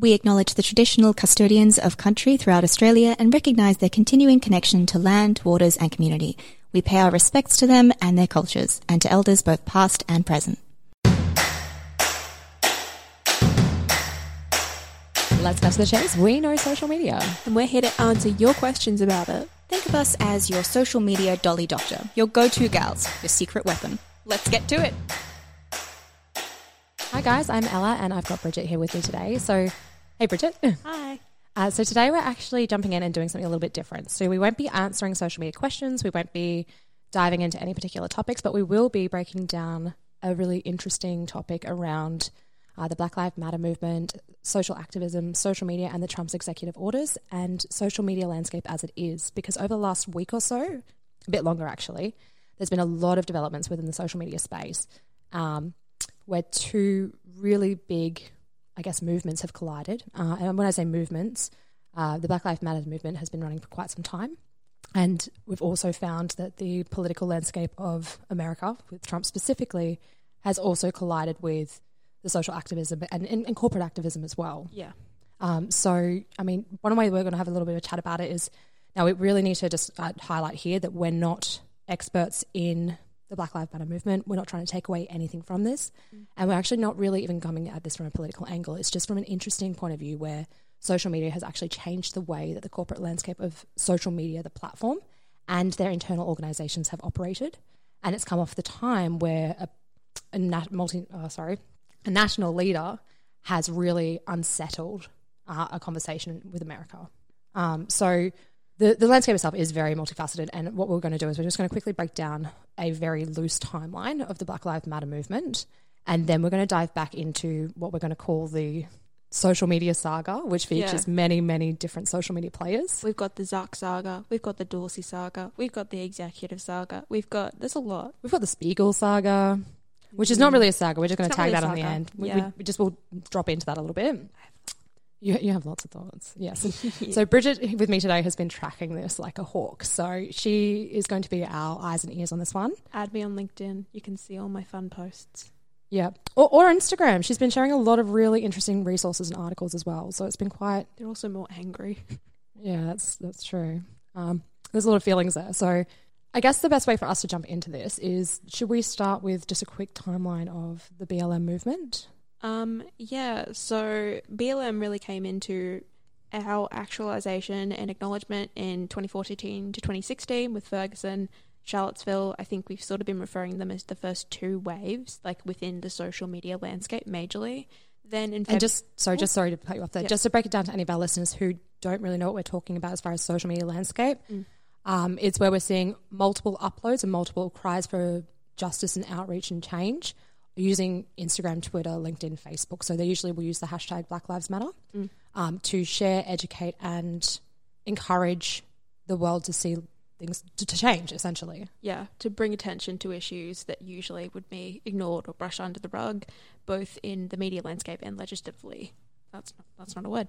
We acknowledge the traditional custodians of country throughout Australia and recognise their continuing connection to land, waters, and community. We pay our respects to them and their cultures, and to elders both past and present. Let's cut to the chase. We know social media. and we're here to answer your questions about it. Think of us as your social media dolly doctor, your go-to gals, your secret weapon. Let's get to it. Hi guys, I'm Ella and I've got Bridget here with me today. So, hey Bridget. Hi. Uh, so today we're actually jumping in and doing something a little bit different. So we won't be answering social media questions. We won't be diving into any particular topics, but we will be breaking down a really interesting topic around uh, the Black Lives Matter movement, social activism, social media, and the Trump's executive orders, and social media landscape as it is. Because over the last week or so, a bit longer actually, there's been a lot of developments within the social media space um, where two really big, I guess, movements have collided. Uh, and when I say movements, uh, the Black Lives Matter movement has been running for quite some time. And we've also found that the political landscape of America, with Trump specifically, has also collided with the social activism and, and, and corporate activism as well. Yeah. Um, so, I mean, one way we're going to have a little bit of a chat about it is now we really need to just uh, highlight here that we're not experts in the Black Lives Matter movement. We're not trying to take away anything from this. And we're actually not really even coming at this from a political angle. It's just from an interesting point of view where social media has actually changed the way that the corporate landscape of social media, the platform, and their internal organizations have operated. And it's come off the time where a, a nat- multi, oh, sorry, a national leader has really unsettled uh, a conversation with America. Um, so the, the landscape itself is very multifaceted. And what we're going to do is we're just going to quickly break down a very loose timeline of the Black Lives Matter movement. And then we're going to dive back into what we're going to call the social media saga, which features Yeah. many, many different social media players. We've got the Zuck saga. We've got the Dorsey saga. We've got the executive saga. We've got, there's a lot. We've got the Spiegel saga, which is not mm. really a saga. We're just going to tag really that on the end. We, Yeah. we, we just will drop into that a little bit. You, you have lots of thoughts. Yes. So Bridget with me today has been tracking this like a hawk. So she is going to be our eyes and ears on this one. Add me on LinkedIn. You can see all my fun posts. Yeah. Or, or Instagram. She's been sharing a lot of really interesting resources and articles as well. So it's been quite, They're also more angry. yeah, that's, that's true. Um, there's a lot of feelings there. So I guess the best way for us to jump into this is should we start with just a quick timeline of the BLM movement? Um, yeah, so BLM really came into our actualization and acknowledgement in 2014 to 2016 with Ferguson, Charlottesville. I think we've sort of been referring them as the first two waves, like within the social media landscape majorly. Then in Feb- And just sorry, just sorry to cut you off there. Yeah. Just to break it down to any of our listeners who don't really know what we're talking about as far as social media landscape, Mm. um, it's where we're seeing multiple uploads and multiple cries for justice and outreach and change using Instagram, Twitter, LinkedIn, Facebook. So they usually will use the hashtag Black Lives Matter Mm. um, to share, educate, and encourage the world to see things to, to change. Essentially, yeah, to bring attention to issues that usually would be ignored or brushed under the rug, both in the media landscape and legislatively. That's not, that's not a word.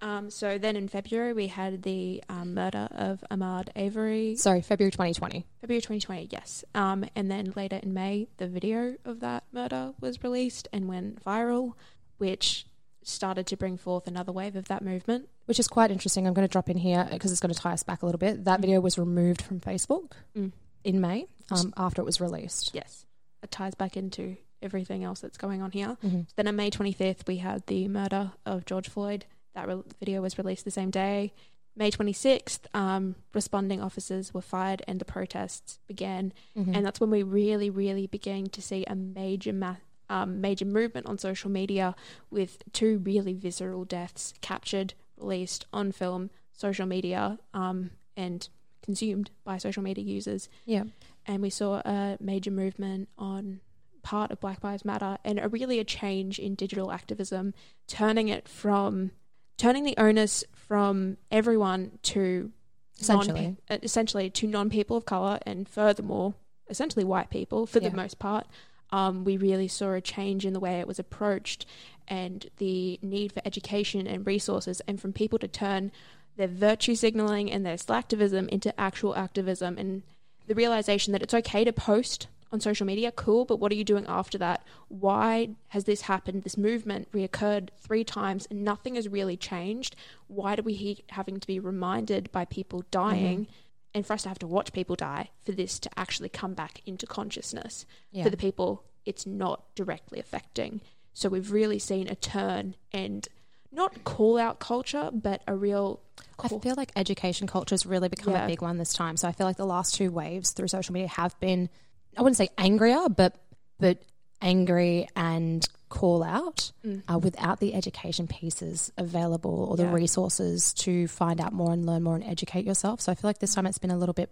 Um, so then in February we had the um, murder of Ahmaud Arbery. sorry, February 2020. February 2020, yes. Um, and then later in May, the video of that murder was released and went viral, which started to bring forth another wave of that movement. which is quite interesting. I'm going to drop in here because it's going to tie us back a little bit. That video was removed from Facebook Mm. in May um, after it was released. Yes, it ties back into everything else that's going on here. Mhm. Then on May 25th, we had the murder of George Floyd. That re- video was released the same day. May 26th, um, responding officers were fired and the protests began. Mhm. And that's when we really, really began to see a major, ma- um, major movement on social media with two really visceral deaths captured, released on film, social media, um, and consumed by social media users. yeah, And we saw a major movement on part of Black Lives Matter and a really a change in digital activism, turning it from turning the onus from everyone to Essentially. non- uh, essentially to non people of color and furthermore essentially white people for Yeah. the most part. Um, we really saw a change in the way it was approached and the need for education and resources, and from people to turn their virtue signaling and their slacktivism into actual activism, and the realization that it's okay to post on social media, cool, but what are you doing after that? Why has this happened? This movement reoccurred three times and nothing has really changed. Why do we keep having to be reminded by people dying? Mm-hmm. And for us to have to watch people die for this to actually come back into consciousness Yeah. for the people it's not directly affecting. So we've really seen a turn and not call out culture, but a real. I feel like education culture has really become Yeah. a big one this time. So I feel like the last two waves through social media have been, I wouldn't say angrier, but but angry and call out uh, without the education pieces available or the Yeah. resources to find out more and learn more and educate yourself. So I feel like this time it's been a little bit.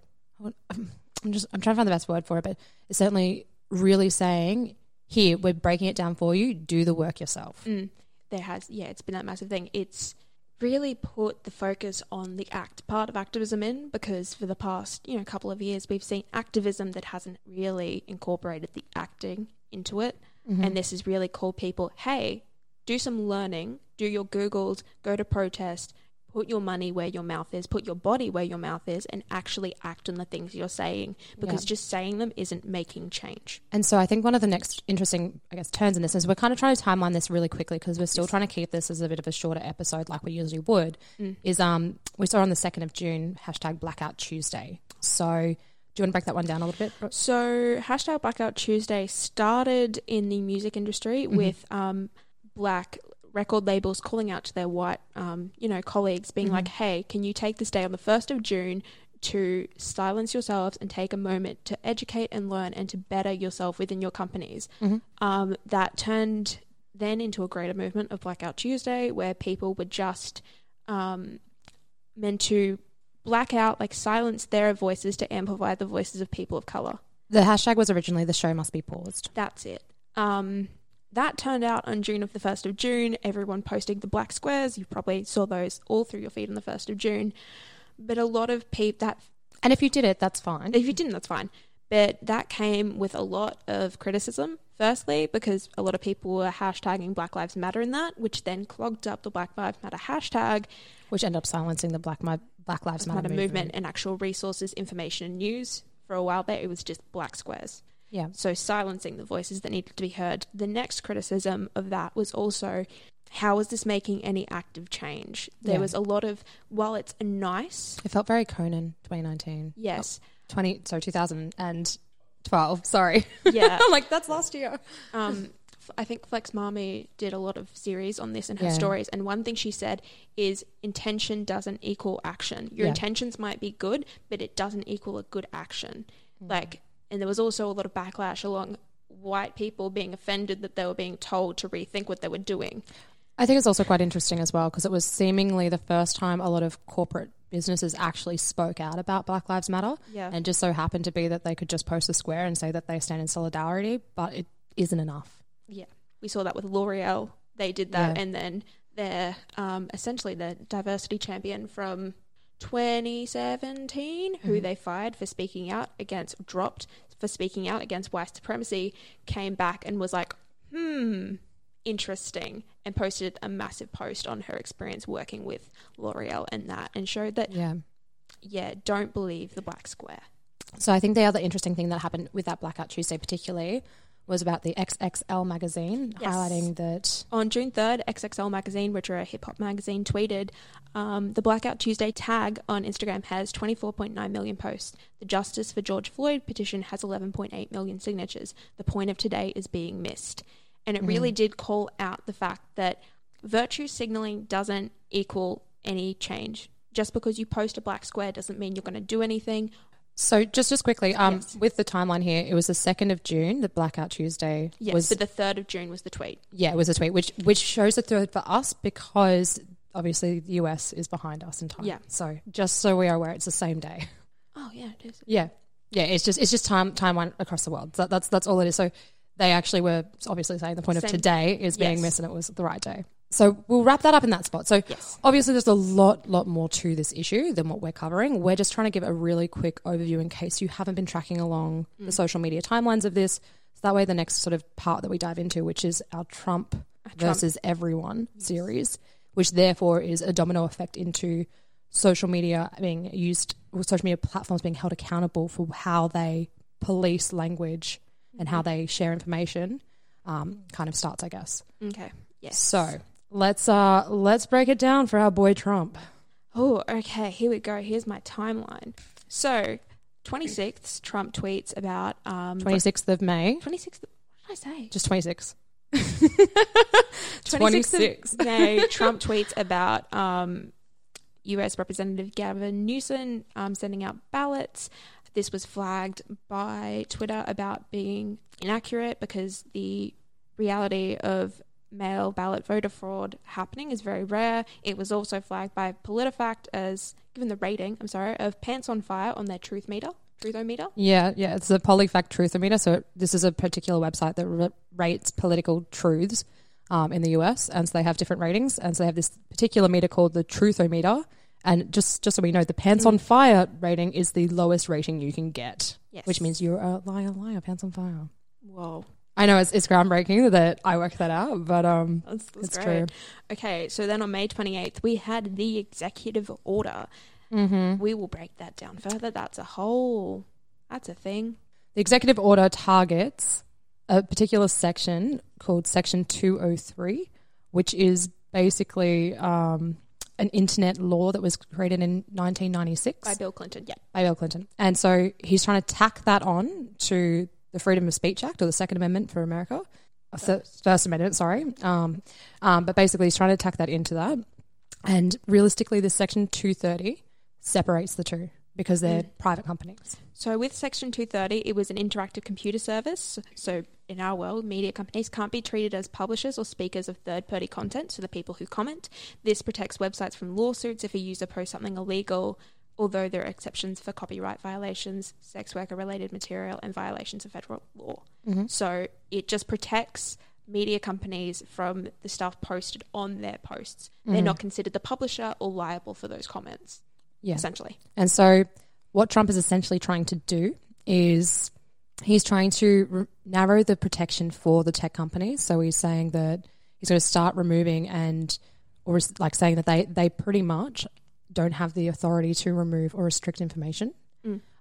I'm just I'm trying to find the best word for it, but it's certainly really saying here we're breaking it down for you. Do the work yourself. Mm, there has, yeah, it's been that massive thing. It's really put the focus on the act part of activism in because for the past, you know, couple of years we've seen activism that hasn't really incorporated the acting into it. Mm-hmm. And this has really called people, hey, do some learning, do your Googles, go to protest, put your money where your mouth is, put your body where your mouth is, and actually act on the things you're saying because Yeah. just saying them isn't making change. And so I think one of the next interesting, I guess, turns in this is we're kind of trying to timeline this really quickly because we're still trying to keep this as a bit of a shorter episode like we usually would. Is um we saw on the second of June hashtag Blackout Tuesday. So do you want to break that one down a little bit? So hashtag Blackout Tuesday started in the music industry with um, black record labels calling out to their white, um, you know, colleagues, being like, "Hey, can you take this day on the first of June to silence yourselves and take a moment to educate and learn and to better yourself within your companies?" Um, that turned then into a greater movement of Blackout Tuesday, where people were just um, meant to black out, like silence their voices to amplify the voices of people of color. The hashtag was originally the show must be paused. That's it. Um, that turned out on June of the 1st of June. Everyone posting the black squares. You probably saw those all through your feed on the 1st of June. But a lot of people, that And if you did it, that's fine. if you didn't, that's fine. But that came with a lot of criticism. Firstly, because a lot of people were hashtagging Black Lives Matter in that, which then clogged up the Black Lives Matter hashtag. Which ended up silencing the Black, Black Lives Matter, Matter movement. movement and actual resources, information, and news. For a while there, it was just black squares. Yeah. So silencing the voices that needed to be heard. The next criticism of that was also how is this making any active change? There Yeah. was a lot of while it's nice, It felt very Kony 2019. yes, 20, sorry, 2012. Sorry. yeah. I'm like, that's last year. um, I think Flex Mami did a lot of series on this in her Yeah. stories, and one thing she said is intention doesn't equal action. Your Yeah. intentions might be good, but it doesn't equal a good action. Mm. Like, and there was also a lot of backlash along white people being offended that they were being told to rethink what they were doing. I think it's also quite interesting as well because it was seemingly the first time a lot of corporate businesses actually spoke out about Black Lives Matter. Yeah. And just so happened to be that they could just post a square and say that they stand in solidarity, but it isn't enough. Yeah, we saw that with L'Oreal. They did that, Yeah. and then their um, essentially the diversity champion from 2017, Mm-hmm. who they fired for speaking out against, dropped for speaking out against white supremacy, came back and was like, hmm, interesting, and posted a massive post on her experience working with L'Oreal and that, and showed that, Yeah. yeah, don't believe the black square. So I think the other interesting thing that happened with that Blackout Tuesday, particularly, was about the XXL magazine Yes. highlighting that. On June 3rd, XXL Magazine, which are a hip hop magazine, tweeted um, the Blackout Tuesday tag on Instagram has 24.9 million posts. The Justice for George Floyd petition has 11.8 million signatures. The point of today is being missed. And it really did call out the fact that virtue signaling doesn't equal any change. Just because you post a black square doesn't mean you're going to do anything. So just just quickly, um, Yes. with the timeline here, it was the second of June that Blackout Tuesday Yes, was. but the 3rd of June was the tweet. yeah, it was a tweet, which which shows the third for us because obviously the US is behind us in time. Yeah. So just so we are aware, it's the same day. Oh, yeah, it is. Yeah, yeah. It's just it's just time timeline across the world. So that's that's all it is. So they actually were obviously saying the point of today is being Yes. missed and it was the right day. So we'll wrap that up in that spot. So Yes. obviously there's a lot, lot more to this issue than what we're covering. We're just trying to give a really quick overview in case you haven't been tracking along Mm. the social media timelines of this. So that way the next sort of part that we dive into, which is our Trump, Trump. versus everyone series, which therefore is a domino effect into social media being used, or social media platforms being held accountable for how they police language and how they share information. Um, kind of starts, I guess. Okay. Yes. So let's uh let's break it down for our boy Trump. Oh, okay. Here we go. Here's my timeline. So, 26th, Trump tweets about um, Twenty sixth of May, 26th. What did I say? just twenty six. 26th of May, Trump tweets about um, U.S. Representative Gavin Newsom um, sending out ballots. This was flagged by Twitter about being inaccurate because the reality of mail ballot voter fraud happening is very rare. It was also flagged by PolitiFact as given the rating, I'm sorry, of pants on fire on their truth meter, truthometer. Yeah, yeah, it's a PolitiFact Truthometer. So this is a particular website that r- rates political truths um, in the US, and so they have different ratings, and so they have this particular meter called the Truthometer. And just just so we know, the Pants on Fire rating is the lowest rating you can get, Yes. which means you're a liar, liar, pants on fire. Whoa. I know it's, it's groundbreaking that I worked that out, but um, That's, that's it's great. true. Okay, so then on May 28th, we had the executive order. Mm-hmm. We will break that down further. That's a whole, that's a thing. The executive order targets a particular section called Section 203, which is basically um, an internet law that was created in 1996 By Bill Clinton, yeah. by Bill Clinton. And so he's trying to tack that on to the Freedom of Speech Act or the Second Amendment for America. Uh, th- First Amendment, sorry. Um, um, but basically, he's trying to tack that into that. And realistically, this Section 230 separates the two because they're private companies. So with Section 230, it was an interactive computer service. So in our world, media companies can't be treated as publishers or speakers of third-party content, so the people who comment. This protects websites from lawsuits if a user posts something illegal, although there are exceptions for copyright violations, sex worker-related material, and violations of federal law. Mm-hmm. So it just protects media companies from the stuff posted on their posts. They're mm-hmm. not considered the publisher or liable for those comments, Yeah. essentially. And so, what Trump is essentially trying to do is he's trying to r- narrow the protection for the tech companies. So he's saying that he's going to start removing and, or is like saying that they they pretty much don't have the authority to remove or restrict information.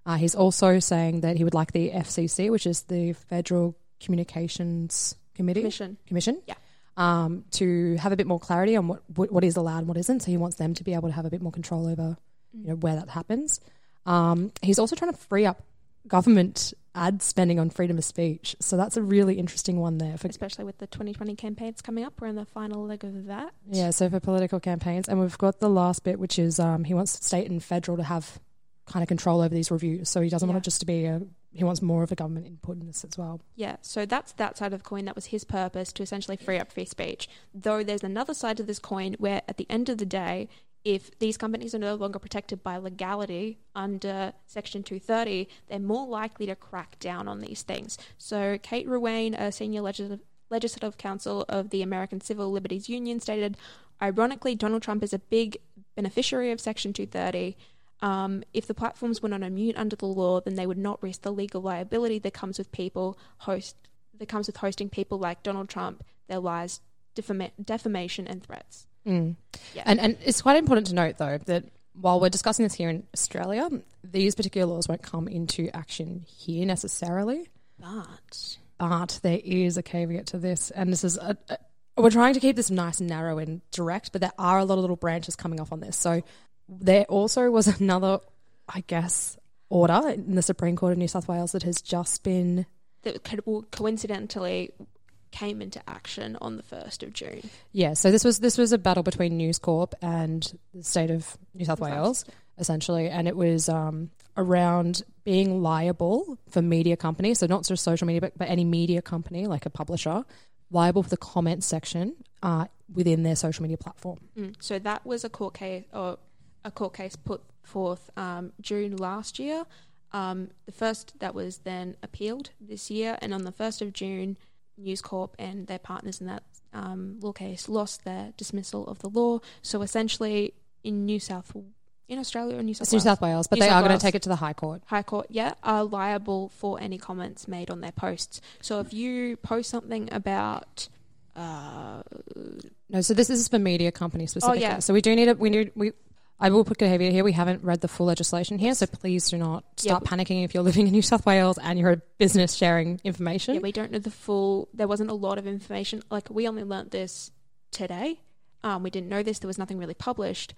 Uh, he's also saying that he would like the FCC, which is the Federal Communications Committee Commission. Commission, Yeah. um, to have a bit more clarity on what, what what is allowed and what isn't. So he wants them to be able to have a bit more control over, you know, where that happens. Um, he's also trying to free up government ad spending on freedom of speech. So that's a really interesting one there for especially with the 2020 campaigns coming up. We're in the final leg of that. yeah. So for political campaigns, and we've got the last bit, which is um, he wants state and federal to have kind of control over these reviews. So he doesn't Yeah. want it just to be a. He wants more of a government input in this as well. Yeah, so that's that side of the coin. That was his purpose to essentially free up free speech. Though there's another side to this coin where, at the end of the day, if these companies are no longer protected by legality under Section 230, they're more likely to crack down on these things. So, Kate Ruane, a senior legislative, legislative counsel of the American Civil Liberties Union, stated Ironically, Donald Trump is a big beneficiary of Section 230. Um, if the platforms were not immune under the law, then they would not risk the legal liability that comes with people host that comes with hosting people like Donald Trump, their lies, defama- defamation, and threats. Mm. Yeah. And and it's quite important to note though that while we're discussing this here in Australia, these particular laws won't come into action here necessarily. But But there is a caveat to this, and this is a, a, we're trying to keep this nice and narrow and direct, but there are a lot of little branches coming off on this. So there also was another, I guess, order in the Supreme Court of New South Wales that has just been that coincidentally came into action on the first of June. Yeah, so this was this was a battle between News Corp and the state of New South Wales, essentially, and it was um, around being liable for media companies, so not just social media, but, but any media company like a publisher, liable for the comment section uh, within their social media platform. Mm. So that was a court case or a court case put forth um, June last year. Um, the first that was then appealed this year, and on the first of June, News Corp and their partners in that um, law case lost their dismissal of the law. So essentially, in New South, in Australia or New South It's New Wales, South Wales, but New they South are going to take it to the High Court. High Court, yeah, are liable for any comments made on their posts. So if you post something about, uh, No, so this is for media companies specifically. yeah. So we do need it. We need we. I will put caveat here. We haven't read the full legislation here, so please do not start panicking if you're living in New South Wales and you're a business sharing information. yeah, we don't know the full. There wasn't a lot of information. Like we only learnt this today. Um, we didn't know this. There was nothing really published.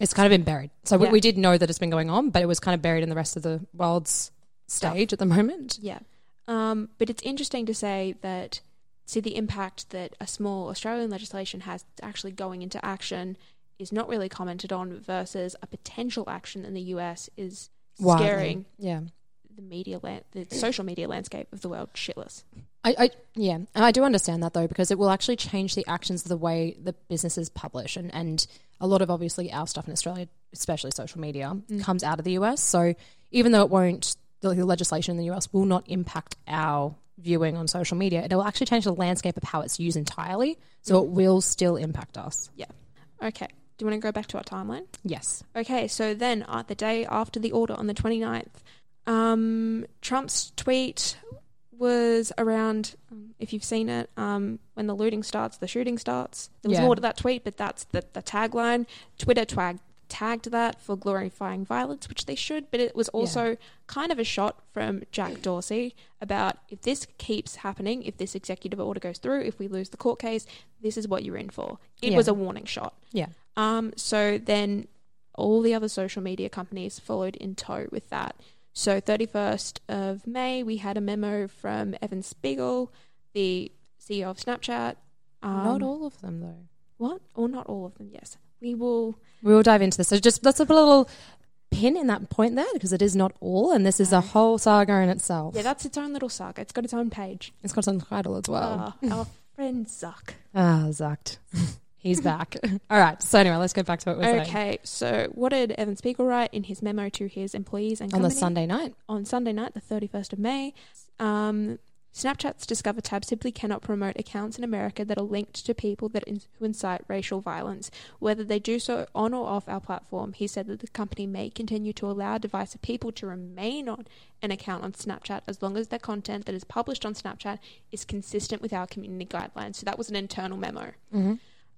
It's kind of been buried. So we, Yeah. we did know that it's been going on, but it was kind of buried in the rest of the world's stage at the moment. Yeah. Um, but it's interesting to say that see the impact that a small Australian legislation has actually going into action is not really commented on versus a potential action in the US is Widely. scaring Yeah. the media land, the social media landscape of the world shitless. I, I yeah, and I do understand that though because it will actually change the actions of the way the businesses publish and and a lot of obviously our stuff in Australia, especially social media, mm. comes out of the US. So even though it won't, the the legislation in the US will not impact our viewing on social media. It will actually change the landscape of how it's used entirely. So mm. it will still impact us. Yeah. Okay. Do you want to go back to our timeline? Yes. Okay, so then uh, the day after the order on the 29th, um, Trump's tweet was around, um, if you've seen it, um, when the looting starts, the shooting starts. There was Yeah. more to that tweet, but that's the, the tagline. Twitter twag, tagged that for glorifying violence, which they should, but it was also kind of a shot from Jack Dorsey about if this keeps happening, if this executive order goes through, if we lose the court case, this is what you're in for. It Yeah. was a warning shot. Yeah. Um, so then all the other social media companies followed in tow with that. So 31st of May, we had a memo from Evan Spiegel, the CEO of Snapchat. Um, Not all of them though. What? Or not all of them, yes. We will... We will dive into this. So just let's put a little pin in that point there because it is not all, and this is a whole saga in itself. Yeah, that's its own little saga. It's got its own page. it's got its own title as well. Ah, our friend Zuck. Ah, Zucked. He's back. All right. So anyway, let's get back to what we're saying. Okay, so what did Evan Spiegel write in his memo to his employees and On the company? Sunday night. on Sunday night, the 31st of May. Um, Snapchat's Discover tab simply cannot promote accounts in America that are linked to people that in, who incite racial violence, whether they do so on or off our platform. He said that the company may continue to allow divisive people to remain on an account on Snapchat as long as their content that is published on Snapchat is consistent with our community guidelines. So that was an internal memo.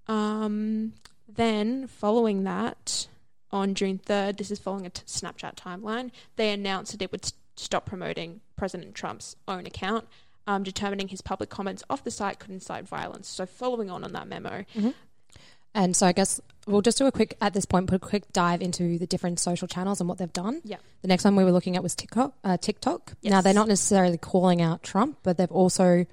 Um, then, following that, on June 3rd, this is following a t- Snapchat timeline, they announced that it would s- stop promoting President Trump's own account, um, determining his public comments off the site could incite violence. So, following on on that memo, And so I guess we'll just do a quick, at this point, put a quick dive into the different social channels and what they've done. Yeah. The next one we were looking at was TikTok. Uh, TikTok. Now, they're not necessarily calling out Trump, but they've also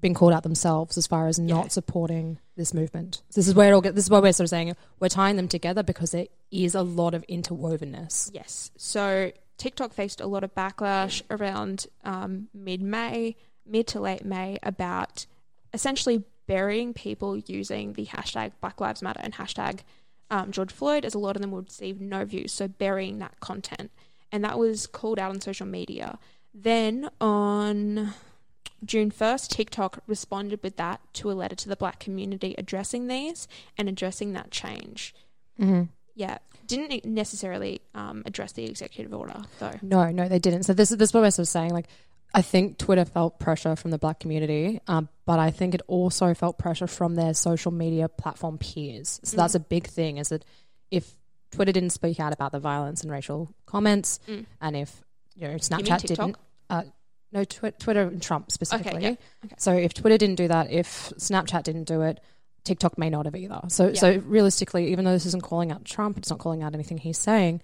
been called out themselves as far as not Yeah. supporting this movement. This is where it all get, this is what we're sort of saying. We're tying them together because there is a lot of interwovenness. Yes. So TikTok faced a lot of backlash around um, mid May, mid to late May, about essentially burying people using the hashtag Black Lives Matter and hashtag um, George Floyd, as a lot of them would receive no views. So burying that content. And that was called out on social media. Then on June 1st, TikTok responded with that to a letter to the black community addressing these and addressing that change. Mm-hmm. Yeah, didn't necessarily um, address the executive order though. No, no, they didn't. So this is this is what sort of saying. Like, I think Twitter felt pressure from the black community, um, but I think it also felt pressure from their social media platform peers. So that's a big thing. Is that if Twitter didn't speak out about the violence and racial comments, Mm. and if you know Snapchat TikTok? didn't, uh, no, twi- Twitter and Trump specifically. yeah, okay. So if Twitter didn't do that, if Snapchat didn't do it. TikTok may not have either. So, Yeah. so realistically, even though this isn't calling out Trump, it's not calling out anything he's saying.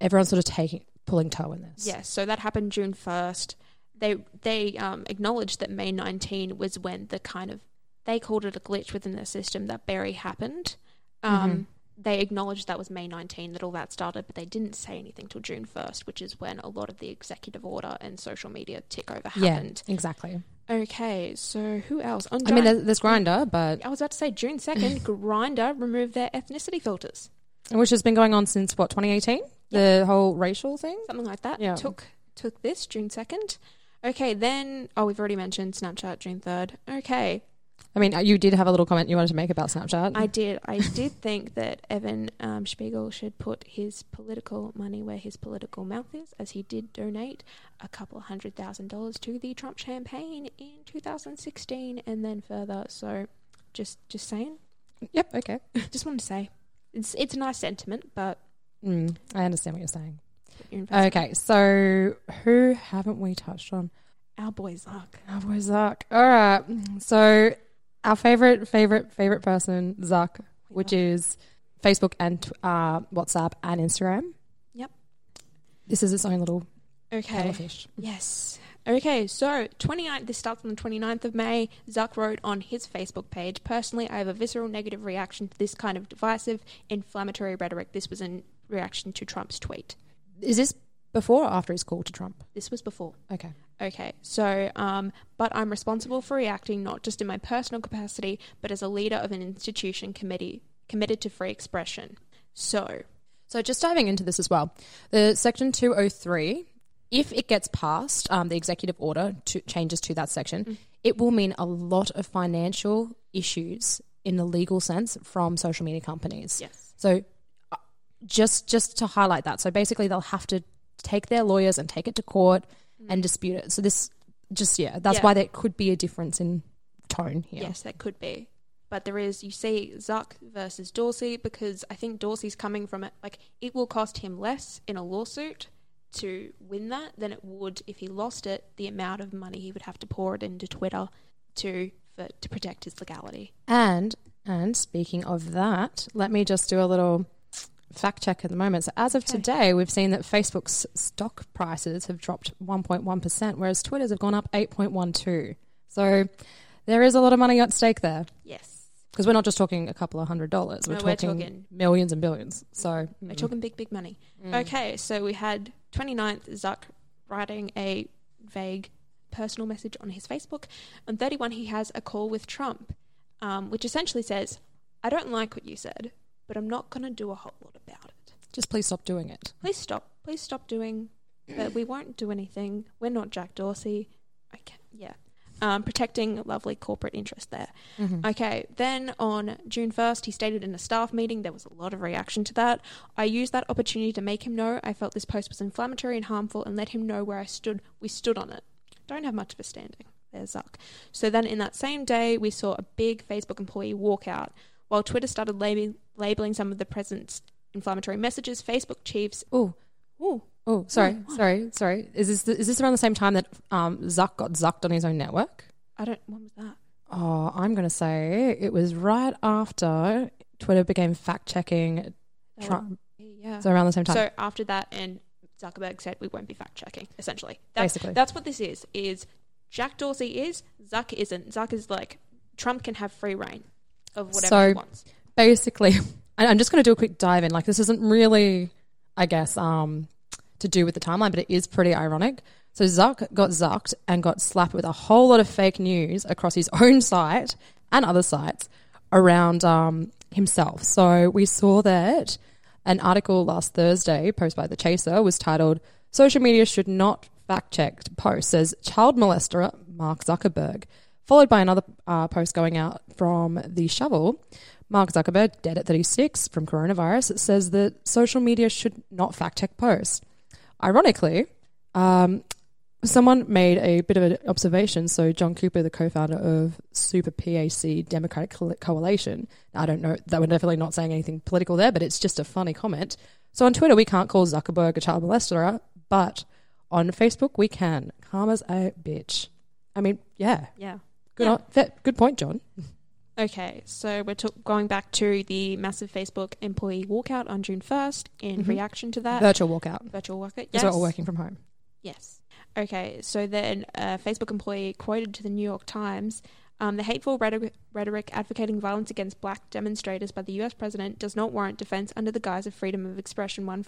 Everyone's sort of taking pulling toe in this. Yeah, so that happened June first. They they um, acknowledged that May 19 was when the kind of they called it a glitch within the system that Barry happened. Um, They acknowledged that was May 19 that all that started, but they didn't say anything till June 1st, which is when a lot of the executive order and social media tick over happened. Yeah, exactly. Okay, so who else? I mean, there's, there's Grindr, but I was about to say June 2nd, Grindr removed their ethnicity filters. which has been going on since what 2018, the whole racial thing. something like that. Yeah. Took took this June second. Okay, then oh, we've already mentioned Snapchat June third. Okay, I mean, uh, you did have a little comment you wanted to make about Snapchat. I did. I did think that Evan um, Spiegel should put his political money where his political mouth is, as he did donate a couple hundred thousand dollars to the Trump campaign in 2016, and then further. So, just just saying. Yep. Okay. Just wanted to say, it's it's a nice sentiment, but Mm, I understand what you're saying. Okay. So who haven't we touched on? our boy Zuck. Our boy Zuck. All right. So our favorite, favorite, favorite person, Zuck, which is Facebook and uh, WhatsApp and Instagram. Yep. This is its own little Okay. fish. Yes. Okay, so 29th, this starts on the 29th of May. Zuck wrote on his Facebook page Personally, I have a visceral negative reaction to this kind of divisive, inflammatory rhetoric. This was in reaction to Trump's tweet. Is this before or after his call to Trump? This was before. Okay. Okay, so, um, but I'm responsible for reacting not just in my personal capacity, but as a leader of an institution committee committed to free expression. So, So just diving into this as well, the section 203, if it gets passed, um, the executive order to, changes to that section, it will mean a lot of financial issues in the legal sense from social media companies. yes. So uh, just just to highlight that, so basically they'll have to take their lawyers and take it to court Mm. and dispute it. So this just yeah, that's Yeah. why there could be a difference in tone here. Yes, that could be. But there is, you see, Zuck versus Dorsey because I think Dorsey's coming from it. Like, it will cost him less in a lawsuit to win that than it would if he lost it. The amount of money he would have to pour it into Twitter to for, to protect his legality. And and speaking of that, let me just do a little fact check at the moment. So as of Okay. today, we've seen that Facebook's stock prices have dropped 1.1%, whereas Twitter's have gone up 8.12. So there is a lot of money at stake there Yes, because we're not just talking a couple of hundred dollars. We're, No, we're talking, talking- millions and billions. So we're mm. talking big, big money. Mm. Okay, so we had 29th Zuck writing a vague personal message on his Facebook. On 31, he has a call with Trump, um, which essentially says, I don't like what you said, but I'm not going to do a whole lot about it. just please stop doing it. Please stop. Please stop doing, but we won't do anything. We're not Jack Dorsey. Okay, yeah. Um, protecting lovely corporate interest there. Mm-hmm. Okay, then on June 1st, he stated in a staff meeting, there was a lot of reaction to that. I used that opportunity to make him know I felt this post was inflammatory and harmful and let him know where I stood. We stood on it. Don't have much of a standing. There's Zuck. So then in that same day, we saw a big Facebook employee walk out. While Twitter started lab- labeling some of the president's inflammatory messages, Facebook chiefs. Oh, oh, oh, sorry, what? sorry, sorry. Is this is this around the same time that um, Zuck got zucked on his own network? I don't. When was that? Oh, I'm going to say it was right after Twitter began fact checking Trump. Yeah. So around the same time. So after that, and Zuckerberg said we won't be fact checking. Essentially, that's, Basically. that's what this is. Is Jack Dorsey is Zuck isn't. Zuck is like Trump can have free reign of whatever So- he wants. basically, I'm just going to do a quick dive in. Like, this isn't really, I guess, um, to do with the timeline, but it is pretty ironic. So Zuck got zucked and got slapped with a whole lot of fake news across his own site and other sites around um, himself. So we saw that an article last Thursday, posted by The Chaser, was titled "Social Media Should Not Fact Check Post," says child molester Mark Zuckerberg, followed by another uh, post going out from The Shovel. Mark Zuckerberg, dead at 36 from coronavirus, says that social media should not fact check posts. Ironically, um, someone made a bit of an observation. So, John Cooper, the co founder of Super PAC Democratic Co- Coalition, I don't know, that we're definitely not saying anything political there, but it's just a funny comment. So, on Twitter, we can't call Zuckerberg a child molester, but on Facebook, we can. Karma's a bitch. I mean, yeah, Yeah. Good, Yeah. on, fair- good point, John. Okay, so we're going back to the massive Facebook employee walkout on June 1st in Mhm. reaction to that. Virtual walkout. virtual walkout. Yes. We're all working from home. Yes. Okay, so then a Facebook employee quoted to the New York Times um, the hateful rhetoric, rhetoric advocating violence against black demonstrators by the US president does not warrant defense under the guise of freedom of expression. One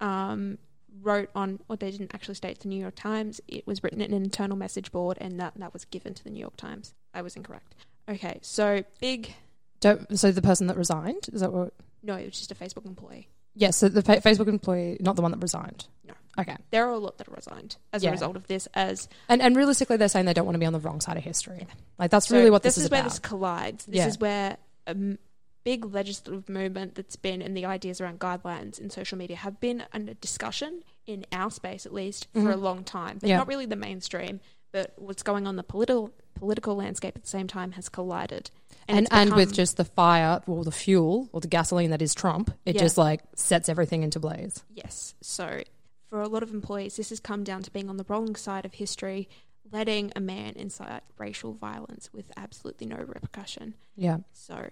um, wrote on, or they didn't actually state the New York Times, it was written in an internal message board and that, that was given to the New York Times. I was incorrect. Okay, so big, Don't, so the person that resigned is that what? no, it was just a Facebook employee. Yes, so the fa- Facebook employee, not the one that resigned. No. Okay. There are a lot that resigned as Yeah. a result of this. As And and realistically, they're saying they don't want to be on the wrong side of history. Like that's so really what this this, is about. where this collides. This Yeah. is where a m- big legislative movement that's been and the ideas around guidelines in social media have been under discussion in our space at least for a Mhm. long time. They're Yeah. not really the mainstream, but what's going on in the political political landscape at the same time has collided. and it's and with just the fire or the fuel or the gasoline that is Trump, it Yeah. just like sets everything into blaze. Yes. So for a lot of employees, this has come down to being on the wrong side of history, letting a man incite racial violence with absolutely no repercussion. Yeah. So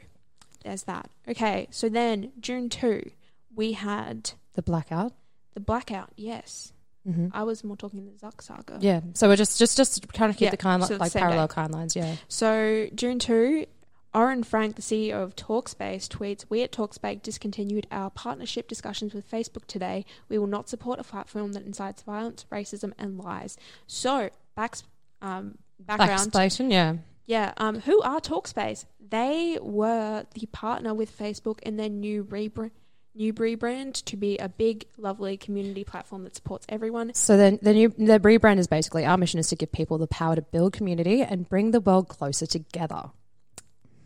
there's that. Okay. So then June 2, we had The blackout. the blackout. Yes. hmm I was more talking the Zuck saga. Yeah. So we're just just just kind of keep Yeah, the kind so the like same parallel kind lines. Yeah. So June 2, Oren Frank, the CEO of Talkspace, tweets, We at Talkspace discontinued our partnership discussions with Facebook today. We will not support a platform that incites violence, racism, and lies. So, back, um, background. Yeah. Yeah, um, who are Talkspace? They were the partner with Facebook in their new rebrand. New rebrand to be a big, lovely community platform that supports everyone. So then the new the rebrand is basically our mission is to give people the power to build community and bring the world closer together.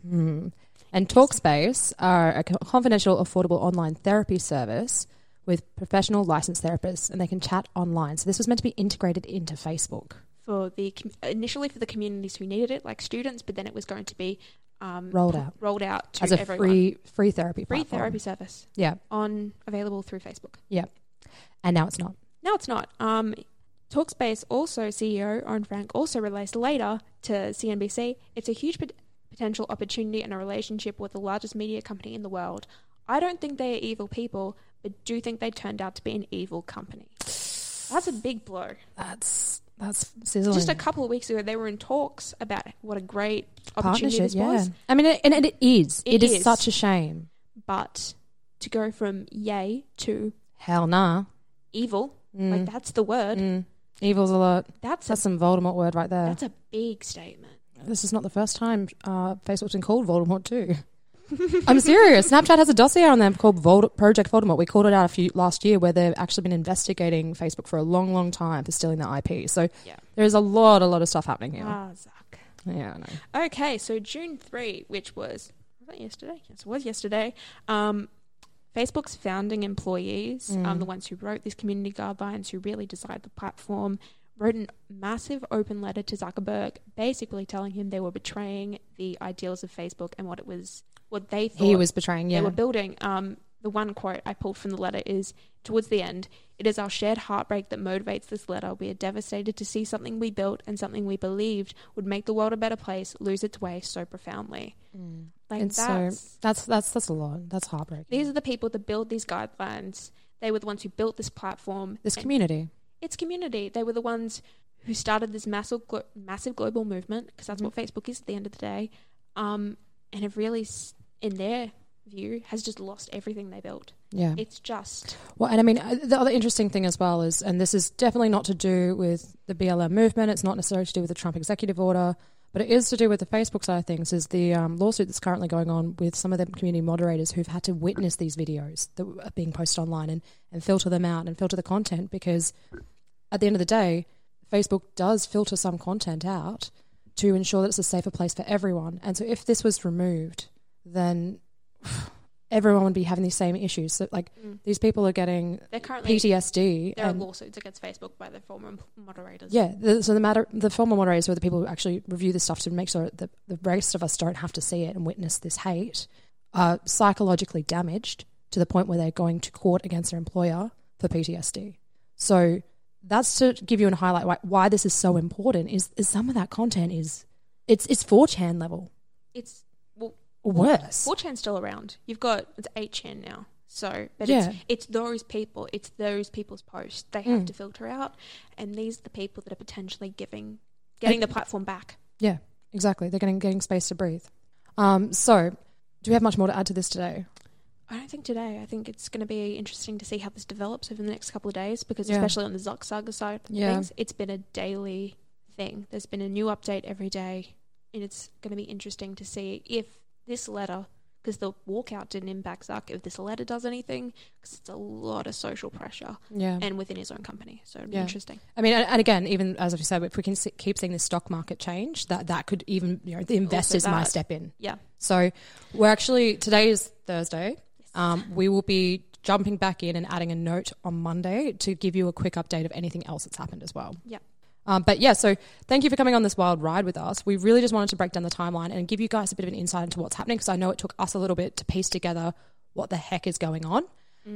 Hmm. And Talkspace are a confidential, affordable online therapy service with professional licensed therapists, and they can chat online. So this was meant to be integrated into Facebook. For the initially for the communities who needed it, like students, but then it was going to be um, Rolled out. rolled out to as a everyone. free free therapy free platform. therapy service Yeah, on available through Facebook. Yeah, and now it's not. Now it's not. Um, Talkspace also CEO Oren Frank also released later to CNBC. It's a huge pot- potential opportunity and a relationship with the largest media company in the world. I don't think they are evil people, but do think they turned out to be an evil company. That's a big blow. That's that's sizzling. Just a couple of weeks ago, they were in talks about what a great opportunity partnership. this Yeah, was. I mean, it, and it is. It it is, is. such a shame. But to go from yay to Hell nah. evil, Mm, like that's the word. mm. Evil's a lot. That's a, some Voldemort word right there. that's a big statement. This is not the first time uh, Facebook's been called Voldemort too. I'm serious. Snapchat has a dossier on them called Vold- Project Voldemort. We called it out a few last year, where they've actually been investigating Facebook for a long, long time for stealing their IP. So Yeah. there's a lot, a lot of stuff happening here. Ah, Zuck. yeah, I know. Okay, so June 3, which was, was that yesterday? Yes, it was yesterday. Um, Facebook's founding employees, um, Mm. the ones who wrote these community guidelines, who really designed the platform, wrote a massive open letter to Zuckerberg, basically telling him they were betraying the ideals of Facebook and what it was, what they thought He was betraying. they were building. Um, the one quote I pulled from the letter is towards the end, it is our shared heartbreak that motivates this letter. We are devastated to see something we built and something we believed would make the world a better place lose its way so profoundly. Mm. Like And so- that's, that's that's that's a lot. That's heartbreaking. these are the people that build these guidelines. They were the ones who built this platform. this community. It's community. They were the ones who started this massive, glo- massive global movement because that's Mm-hmm. what Facebook is at the end of the day. Um, and have really, s- in their view, has just lost everything they built. Yeah. It's just Well, and I mean, uh, the other interesting thing as well is, and this is definitely not to do with the BLM movement, it's not necessarily to do with the Trump executive order, but it is to do with the Facebook side of things, is the um, lawsuit that's currently going on with some of the community moderators who've had to witness these videos that are being posted online and, and filter them out and filter the content because at the end of the day, Facebook does filter some content out to ensure that it's a safer place for everyone. And so if this was removed, then everyone would be having these same issues. So, like, Mm. these people are getting they're currently PTSD. there are lawsuits against Facebook by the former moderators. yeah, the, so the matter, the former moderators are the people who actually review this stuff to make sure that the rest of us don't have to see it and witness this hate, are psychologically damaged to the point where they're going to court against their employer for PTSD. So that's to give you a highlight why, why this is so important. Is, is some of that content is it's it's 4chan level it's worse. 4chan's still around. You've got it's 8chan now. So, but Yeah. it's it's those people, it's those people's posts they have Mm. to filter out, and these are the people that are potentially giving getting the platform back. Yeah, exactly. They're getting getting space to breathe. Um, so, do we have much more to add to this today? I don't think today. I think it's going to be interesting to see how this develops over the next couple of days because, Yeah. especially on the Zuck Saga side of Yeah. things, it's been a daily thing. There's been a new update every day, and it's going to be interesting to see if this letter because the walkout didn't impact Zuck. If this letter does anything, because it's a lot of social pressure, Yeah. and within his own company, so it'd be Yeah. interesting. I mean, and and again, even as I've said, if we can see, keep seeing the stock market change, that that could even, you know, the investors might step in. Yeah, So we're actually today is Thursday. Um, we will be jumping back in and adding a note on Monday to give you a quick update of anything else that's happened as well. yeah, Um, but yeah, so thank you for coming on this wild ride with us. We really just wanted to break down the timeline and give you guys a bit of an insight into what's happening because I know it took us a little bit to piece together what the heck is going on.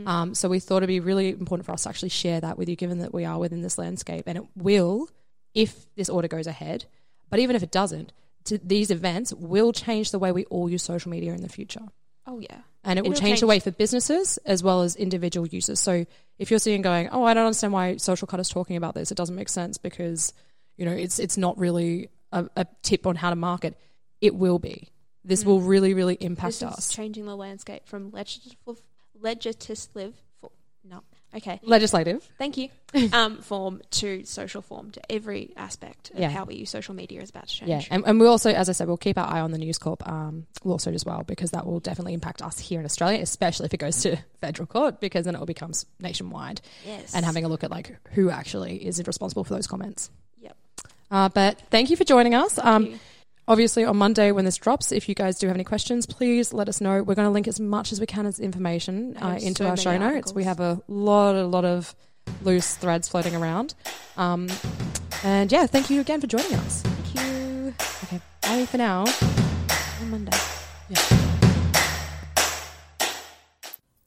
Um, so we thought it'd be really important for us to actually share that with you, given that we are within this landscape, and it will, if this order goes ahead. But even if it doesn't, to, these events will change the way we all use social media in the future oh yeah, and it will It'll change, the way for businesses as well as individual users. So if you're seeing going, oh, I don't understand why Social Cut is talking about this, it doesn't make sense because you know it's it's not really a, a tip on how to market. It will be. This will really really impact Mm. this is us. changing the landscape from legislative, legislative, for, no, okay, Legislative. thank you, um, form to social form to every aspect of Yeah. how we use social media is about to change. Yeah, and, and we also, as I said, we'll keep our eye on the News Corp um, lawsuit as well because that will definitely impact us here in Australia, especially if it goes to federal court because then it will become nationwide. yes, And having a look at like who actually is responsible for those comments. yep. Uh, but thank you for joining us. Um, you. Obviously, on Monday when this drops, if you guys do have any questions, please let us know. We're going to link as much as we can as information uh, into so our show many notes. We have a lot, a lot of loose threads floating around. Um, and yeah, thank you again for joining us. Thank you. Okay, bye for now. On Monday. Yeah.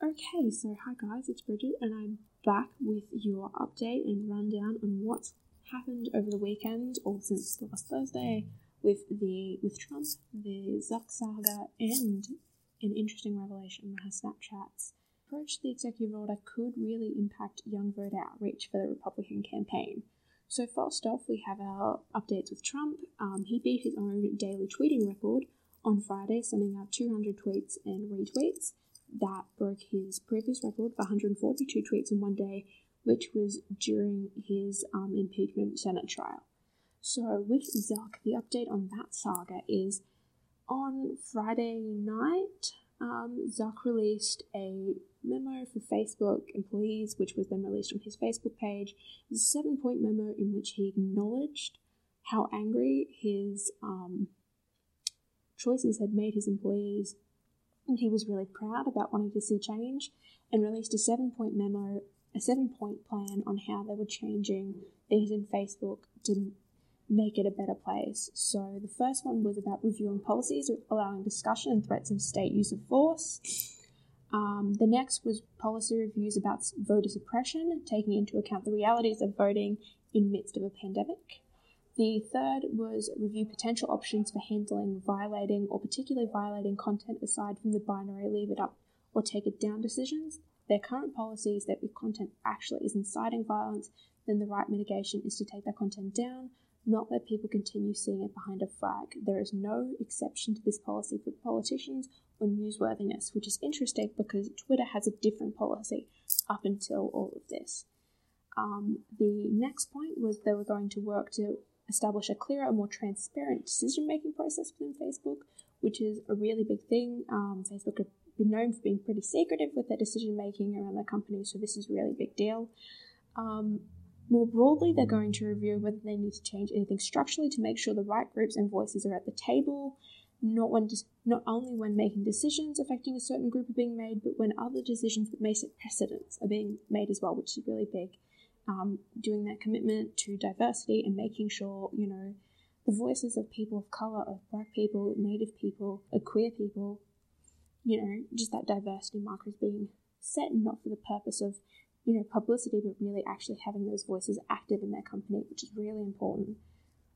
Okay, so hi guys, it's Bridget, and I'm back with your update and rundown on what's happened over the weekend or since last Thursday with the with Trump, the Zuck saga, and an interesting revelation how Snapchat's approach to the executive order could really impact young voter outreach for the Republican campaign. So first off, we have our updates with Trump. Um, he beat his own daily tweeting record on Friday, sending out 200 tweets and retweets that broke his previous record for 142 tweets in one day, which was during his um, impeachment Senate trial. So, with Zuck, the update on that saga is on Friday night, um, Zuck released a memo for Facebook employees, which was then released on his Facebook page. A seven point memo in which he acknowledged how angry his um, choices had made his employees and he was really proud about wanting to see change and released a seven point memo, a seven point plan on how they were changing things in Facebook to make it a better place. So the first one was about reviewing policies, allowing discussion and threats of state use of force. Um, the next was policy reviews about voter suppression, taking into account the realities of voting in midst of a pandemic. The third was review potential options for handling violating or particularly violating content aside from the binary leave it up or take it down decisions. Their current policy is that if content actually is inciting violence, then the right mitigation is to take that content down, not let people continue seeing it behind a flag. There is no exception to this policy for politicians or newsworthiness, which is interesting because Twitter has a different policy up until all of this. Um, the next point was they were going to work to establish a clearer and more transparent decision making process within Facebook, which is a really big thing. Um, Facebook have been known for being pretty secretive with their decision making around their company, so this is a really big deal. Um, more broadly, they're going to review whether they need to change anything structurally to make sure the right groups and voices are at the table, not when not only when making decisions affecting a certain group are being made, but when other decisions that may set precedents are being made as well, which is really big. Um, doing that commitment to diversity and making sure you know the voices of people of color, of black people, native people, of queer people, you know, just that diversity marker is being set not for the purpose of you know, publicity, but really actually having those voices active in their company, which is really important.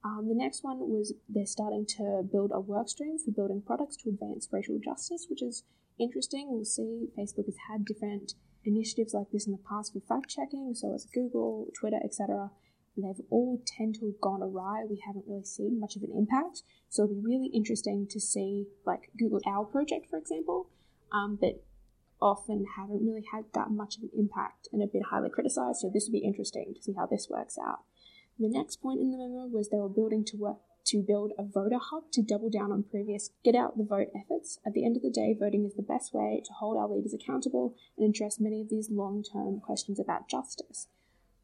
Um, the next one was they're starting to build a work stream for building products to advance racial justice, which is interesting. We'll see Facebook has had different initiatives like this in the past for fact checking, so as Google, Twitter, etc. They've all tend to have gone awry. We haven't really seen much of an impact. So it'll be really interesting to see, like Google Owl Project, for example, um, but often haven't really had that much of an impact and have been highly criticized. So this will be interesting to see how this works out. The next point in the memo was they were building to work to build a voter hub to double down on previous get out the vote efforts. At the end of the day, voting is the best way to hold our leaders accountable and address many of these long term questions about justice.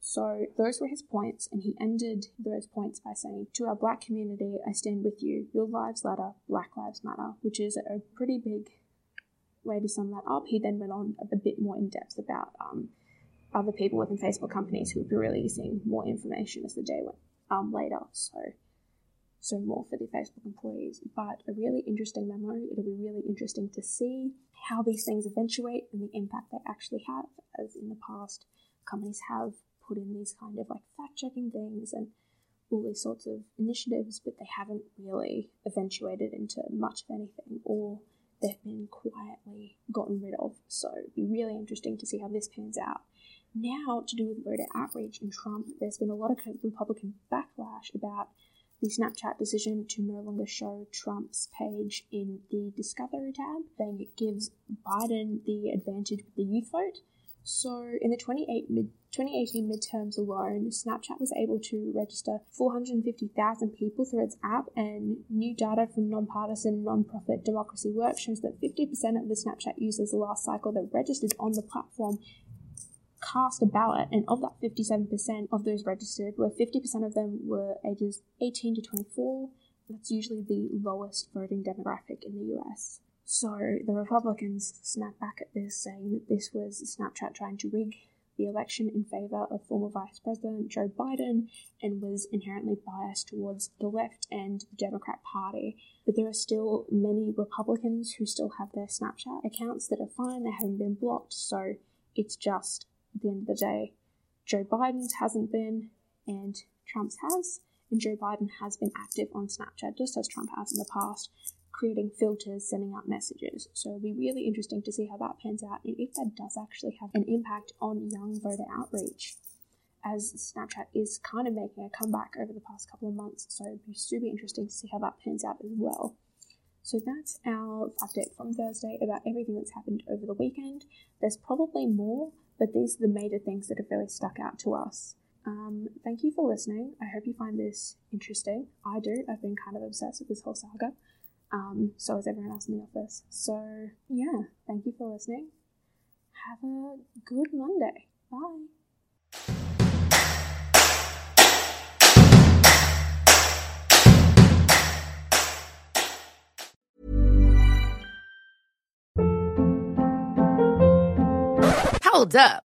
So, those were his points, and he ended those points by saying, To our black community, I stand with you. Your lives matter, Black Lives Matter, which is a pretty big way to sum that up. He then went on a bit more in depth about um, other people within Facebook companies who would be releasing more information as the day went um, later. So, so more for the Facebook employees. But a really interesting memo. It'll be really interesting to see how these things eventuate and the impact they actually have, as in the past companies have put in these kind of like fact checking things and all these sorts of initiatives, but they haven't really eventuated into much of anything or they've been quietly gotten rid of. So it'd be really interesting to see how this pans out. Now, to do with voter outreach and Trump, there's been a lot of Republican backlash about the Snapchat decision to no longer show Trump's page in the Discovery tab, saying it gives Biden the advantage with the youth vote. So, in the 2018 midterms alone, Snapchat was able to register 450,000 people through its app, and new data from nonpartisan nonprofit Democracy Works shows that 50% of the Snapchat users last cycle that registered on the platform cast a ballot, and of that 57% of those registered, were 50% of them were ages 18 to 24. That's usually the lowest voting demographic in the US. So the Republicans snapped back at this, saying that this was Snapchat trying to rig the election in favor of former Vice President Joe Biden and was inherently biased towards the left and the Democrat Party. But there are still many Republicans who still have their Snapchat accounts that are fine, they haven't been blocked, so it's just at the end of the day, Joe Biden's hasn't been and Trump's has, and Joe Biden has been active on Snapchat just as Trump has in the past creating filters, sending out messages. So it'll be really interesting to see how that pans out and if that does actually have an impact on young voter outreach. As Snapchat is kind of making a comeback over the past couple of months, so it'd be super interesting to see how that pans out as well. So that's our update from Thursday about everything that's happened over the weekend. There's probably more, but these are the major things that have really stuck out to us. Um, thank you for listening. I hope you find this interesting. I do. I've been kind of obsessed with this whole saga. Um, so is everyone else in the office. So, yeah, thank you for listening. Have a good Monday. Bye. Hold up.